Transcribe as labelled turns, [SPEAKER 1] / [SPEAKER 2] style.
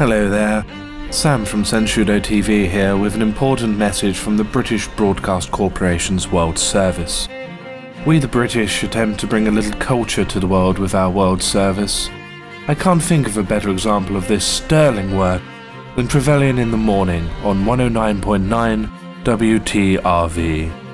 [SPEAKER 1] Hello there. Sam from Senshudo TV here with an important message from the British Broadcast Corporation's World Service. We, the British, attempt to bring a little culture to the world with our World Service. I can't think of a better example of this sterling work than Travelyan in the Morning on 109.9 WTRV.